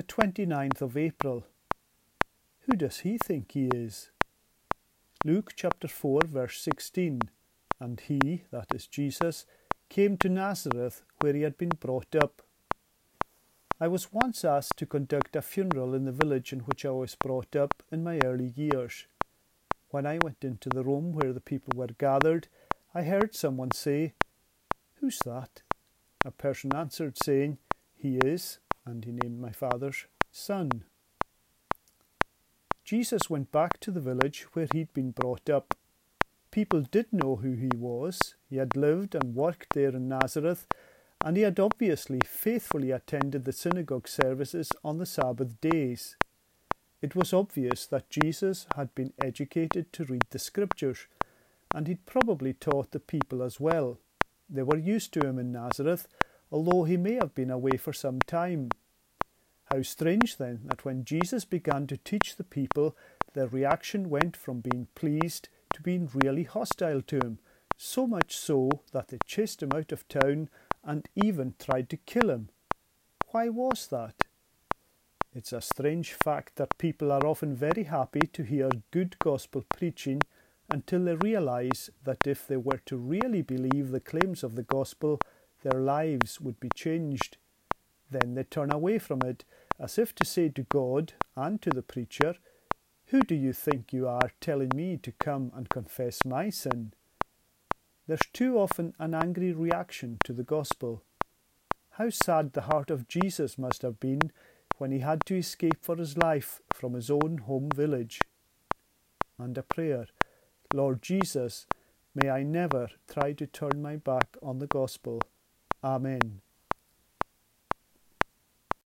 the 29th of April. Who does he think he is? Luke chapter 4, verse 16. And he, that is Jesus, came to Nazareth, where he had been brought up. I was once asked to conduct a funeral in the village in which I was brought up in my early years. When I went into the room where the people were gathered, I heard someone say, Who's that? A person answered, saying, He is, and he named my father's son. Jesus went back to the village where he'd been brought up. People did know who he was. He had lived and worked there in Nazareth, and he had obviously faithfully attended the synagogue services on the Sabbath days. It was obvious that Jesus had been educated to read the scriptures, and he'd probably taught the people as well. They were used to him in Nazareth, although he may have been away for some time. How strange then that when Jesus began to teach the people, their reaction went from being pleased to being really hostile to him, so much so that they chased him out of town and even tried to kill him. Why was that? It's a strange fact that people are often very happy to hear good gospel preaching until they realize that if they were to really believe the claims of the gospel, their lives would be changed. Then they turn away from it, as if to say to God and to the preacher, Who do you think you are telling me to come and confess my sin? There's too often an angry reaction to the gospel. How sad the heart of Jesus must have been when he had to escape for his life from his own home village. And a prayer Lord Jesus, may I never try to turn my back on the gospel. Amen.